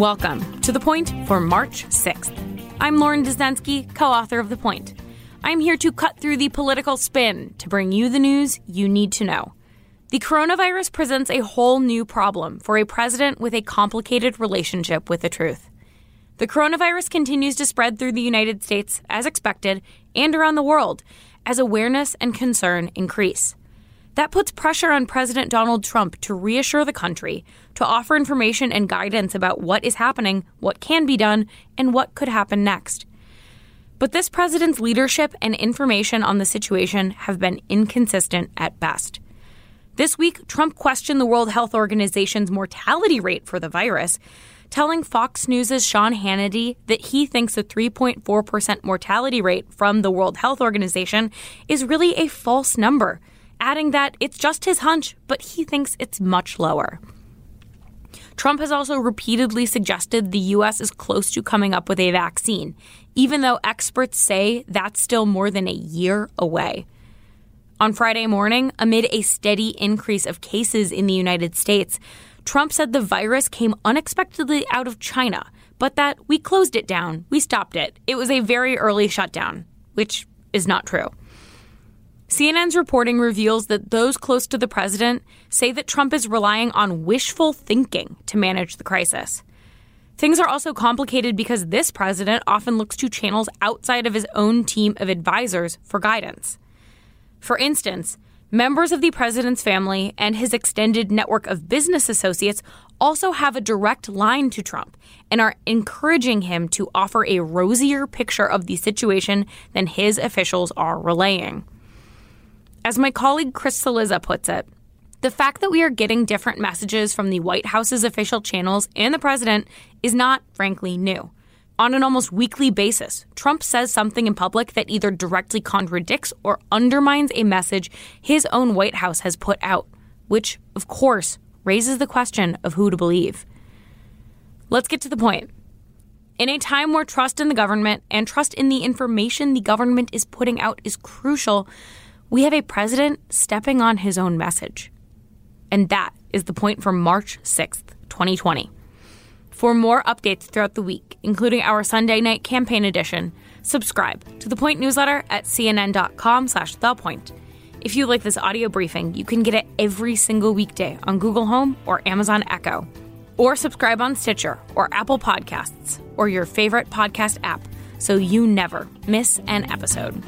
Welcome to The Point for March 6th. I'm Lauren Dezenski, co author of The Point. I'm here to cut through the political spin to bring you the news you need to know. The coronavirus presents a whole new problem for a president with a complicated relationship with the truth. The coronavirus continues to spread through the United States, as expected, and around the world, as awareness and concern increase. That puts pressure on President Donald Trump to reassure the country, to offer information and guidance about what is happening, what can be done, and what could happen next. But this president's leadership and information on the situation have been inconsistent at best. This week, Trump questioned the World Health Organization's mortality rate for the virus, telling Fox News' Sean Hannity that he thinks the 3.4% mortality rate from the World Health Organization is really a false number adding that it's just his hunch, but he thinks it's much lower. Trump has also repeatedly suggested the U.S. is close to coming up with a vaccine, even though experts say that's still more than a year away. On Friday morning, amid a steady increase of cases in the United States, Trump said the virus came unexpectedly out of China, but that we closed it down, we stopped it. It was a very early shutdown, which is not true. CNN's reporting reveals that those close to the president say that Trump is relying on wishful thinking to manage the crisis. Things are also complicated because this president often looks to channels outside of his own team of advisors for guidance. For instance, members of the president's family and his extended network of business associates also have a direct line to Trump and are encouraging him to offer a rosier picture of the situation than his officials are relaying. As my colleague Chris Cillizza puts it, the fact that we are getting different messages from the White House's official channels and the president is not, frankly, new. On an almost weekly basis, Trump says something in public that either directly contradicts or undermines a message his own White House has put out, which, of course, raises the question of who to believe. Let's get to the point. In a time where trust in the government and trust in the information the government is putting out is crucial, we have a president stepping on his own message. And that is the point for March 6th, 2020. For more updates throughout the week, including our Sunday night campaign edition, subscribe to the Point newsletter at cnn.com slash thepoint. If you like this audio briefing, you can get it every single weekday on Google Home or Amazon Echo. Or subscribe on Stitcher or Apple Podcasts or your favorite podcast app so you never miss an episode.